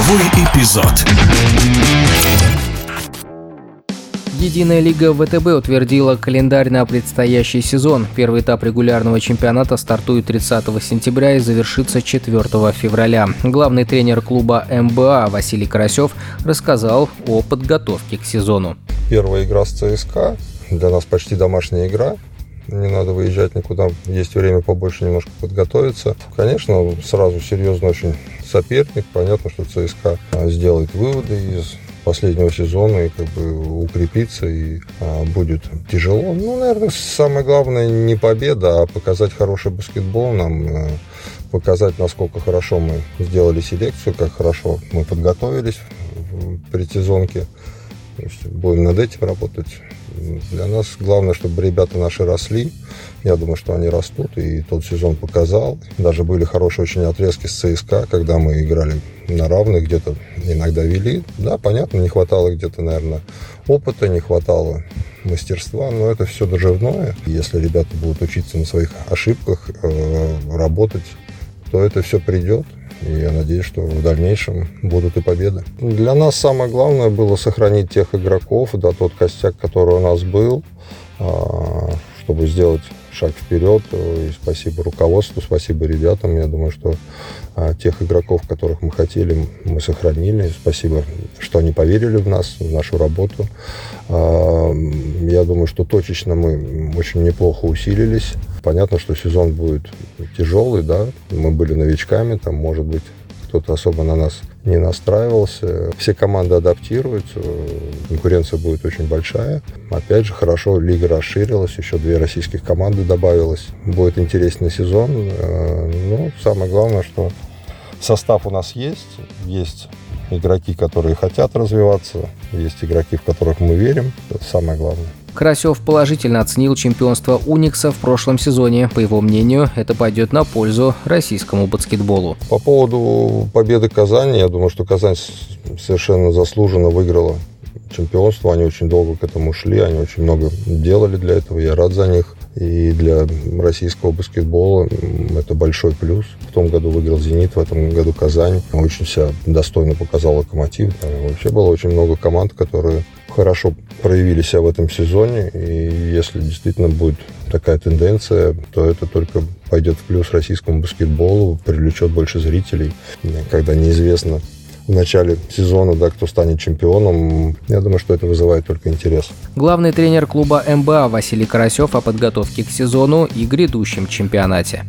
Игровой эпизод. Единая лига ВТБ утвердила календарь на предстоящий сезон. Первый этап регулярного чемпионата стартует 30 сентября и завершится 4 февраля. Главный тренер клуба МБА Василий Карасев рассказал о подготовке к сезону. Первая игра с ЦСКА. Для нас почти домашняя игра не надо выезжать никуда, есть время побольше немножко подготовиться. Конечно, сразу серьезно очень соперник. Понятно, что ЦСКА сделает выводы из последнего сезона и как бы укрепиться и а, будет тяжело. Ну, наверное, самое главное не победа, а показать хороший баскетбол нам, а, показать, насколько хорошо мы сделали селекцию, как хорошо мы подготовились в предсезонке. То есть будем над этим работать. Для нас главное, чтобы ребята наши росли. Я думаю, что они растут, и тот сезон показал. Даже были хорошие очень отрезки с ЦСКА, когда мы играли на равных, где-то иногда вели. Да, понятно, не хватало где-то, наверное, опыта, не хватало мастерства, но это все доживное. Если ребята будут учиться на своих ошибках, э, работать, то это все придет. И я надеюсь, что в дальнейшем будут и победы. Для нас самое главное было сохранить тех игроков, да, тот костяк, который у нас был, а, чтобы сделать шаг вперед. И спасибо руководству, спасибо ребятам. Я думаю, что а, тех игроков, которых мы хотели, мы сохранили. Спасибо, что они поверили в нас, в нашу работу. А, я думаю, что точечно мы очень неплохо усилились. Понятно, что сезон будет тяжелый, да. Мы были новичками, там, может быть, кто-то особо на нас не настраивался. Все команды адаптируются, конкуренция будет очень большая. Опять же, хорошо, лига расширилась, еще две российских команды добавилось. Будет интересный сезон. Э, ну, самое главное, что состав у нас есть, есть игроки, которые хотят развиваться, есть игроки, в которых мы верим. Это самое главное. Карасев положительно оценил чемпионство Уникса в прошлом сезоне. По его мнению, это пойдет на пользу российскому баскетболу. По поводу победы Казани, я думаю, что Казань совершенно заслуженно выиграла чемпионство. Они очень долго к этому шли, они очень много делали для этого. Я рад за них. И для российского баскетбола это большой плюс. В том году выиграл «Зенит», в этом году «Казань». Очень себя достойно показал «Локомотив». Вообще было очень много команд, которые хорошо проявили себя в этом сезоне. И если действительно будет такая тенденция, то это только пойдет в плюс российскому баскетболу, привлечет больше зрителей. Когда неизвестно, в начале сезона, да, кто станет чемпионом, я думаю, что это вызывает только интерес. Главный тренер клуба МБА Василий Карасев о подготовке к сезону и грядущем чемпионате.